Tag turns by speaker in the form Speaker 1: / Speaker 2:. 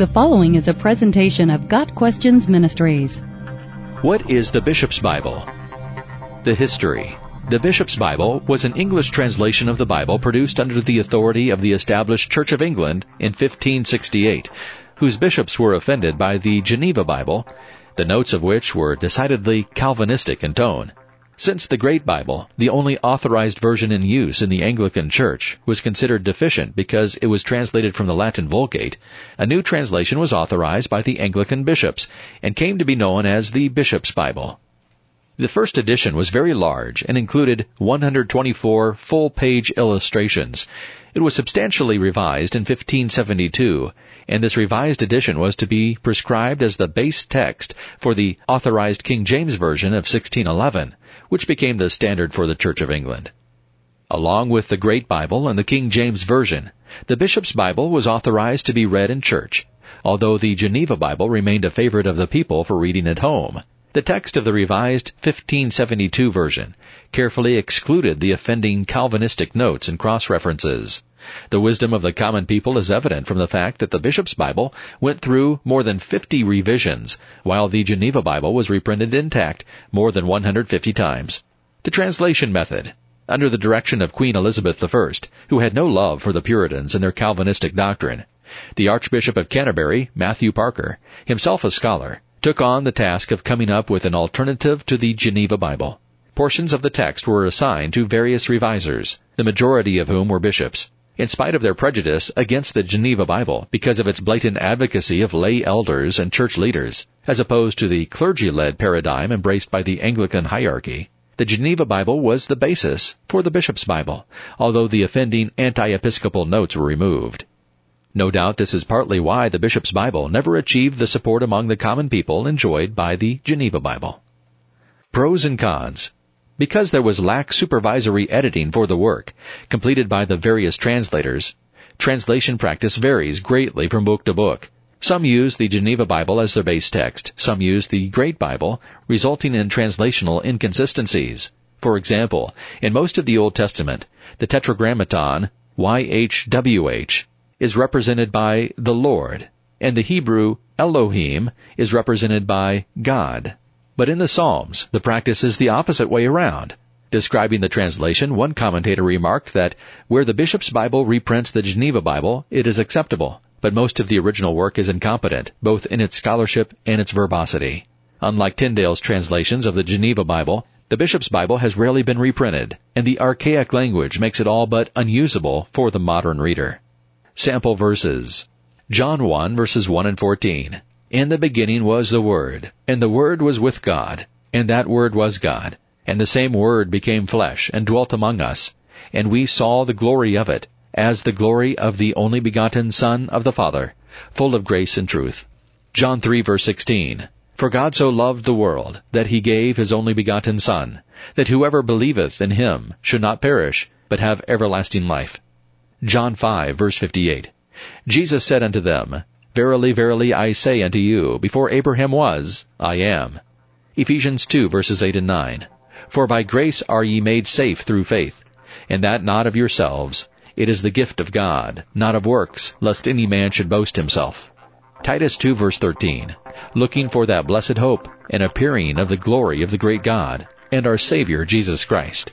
Speaker 1: The following is a presentation of Got Questions Ministries.
Speaker 2: What is the Bishop's Bible? The history. The Bishop's Bible was an English translation of the Bible produced under the authority of the established Church of England in 1568, whose bishops were offended by the Geneva Bible, the notes of which were decidedly Calvinistic in tone. Since the Great Bible, the only authorized version in use in the Anglican Church, was considered deficient because it was translated from the Latin Vulgate, a new translation was authorized by the Anglican bishops and came to be known as the Bishop's Bible. The first edition was very large and included 124 full-page illustrations. It was substantially revised in 1572, and this revised edition was to be prescribed as the base text for the authorized King James Version of 1611 which became the standard for the Church of England. Along with the Great Bible and the King James Version, the Bishop's Bible was authorized to be read in church, although the Geneva Bible remained a favorite of the people for reading at home. The text of the revised 1572 version carefully excluded the offending Calvinistic notes and cross-references. The wisdom of the common people is evident from the fact that the Bishop's Bible went through more than 50 revisions, while the Geneva Bible was reprinted intact more than 150 times. The translation method. Under the direction of Queen Elizabeth I, who had no love for the Puritans and their Calvinistic doctrine, the Archbishop of Canterbury, Matthew Parker, himself a scholar, took on the task of coming up with an alternative to the Geneva Bible. Portions of the text were assigned to various revisers, the majority of whom were bishops in spite of their prejudice against the Geneva Bible because of its blatant advocacy of lay elders and church leaders, as opposed to the clergy-led paradigm embraced by the Anglican hierarchy. The Geneva Bible was the basis for the Bishop's Bible, although the offending anti-episcopal notes were removed. No doubt this is partly why the Bishop's Bible never achieved the support among the common people enjoyed by the Geneva Bible. Pros and cons. Because there was lax supervisory editing for the work, completed by the various translators, translation practice varies greatly from book to book. Some use the Geneva Bible as their base text, some use the Great Bible, resulting in translational inconsistencies. For example, in most of the Old Testament, the Tetragrammaton, YHWH, is represented by the Lord, and the Hebrew Elohim is represented by God. But in the Psalms, the practice is the opposite way around. Describing the translation, one commentator remarked that where the bishop's Bible reprints the Geneva Bible, it is acceptable, but most of the original work is incompetent, both in its scholarship and its verbosity. Unlike Tyndale's translations of the Geneva Bible, the bishop's Bible has rarely been reprinted, and the archaic language makes it all but unusable for the modern reader. Sample verses. John 1 verses 1 and 14. In the beginning was the Word, and the Word was with God, and that Word was God. And the same Word became flesh, and dwelt among us. And we saw the glory of it, as the glory of the only begotten Son of the Father, full of grace and truth. John 3 verse 16. For God so loved the world, that he gave his only begotten Son, that whoever believeth in him should not perish, but have everlasting life. John 5 verse 58. Jesus said unto them, Verily, verily, I say unto you, before Abraham was, I am. Ephesians 2 verses 8 and 9. For by grace are ye made safe through faith, and that not of yourselves. It is the gift of God, not of works, lest any man should boast himself. Titus 2 verse 13. Looking for that blessed hope, and appearing of the glory of the great God, and our Savior Jesus Christ.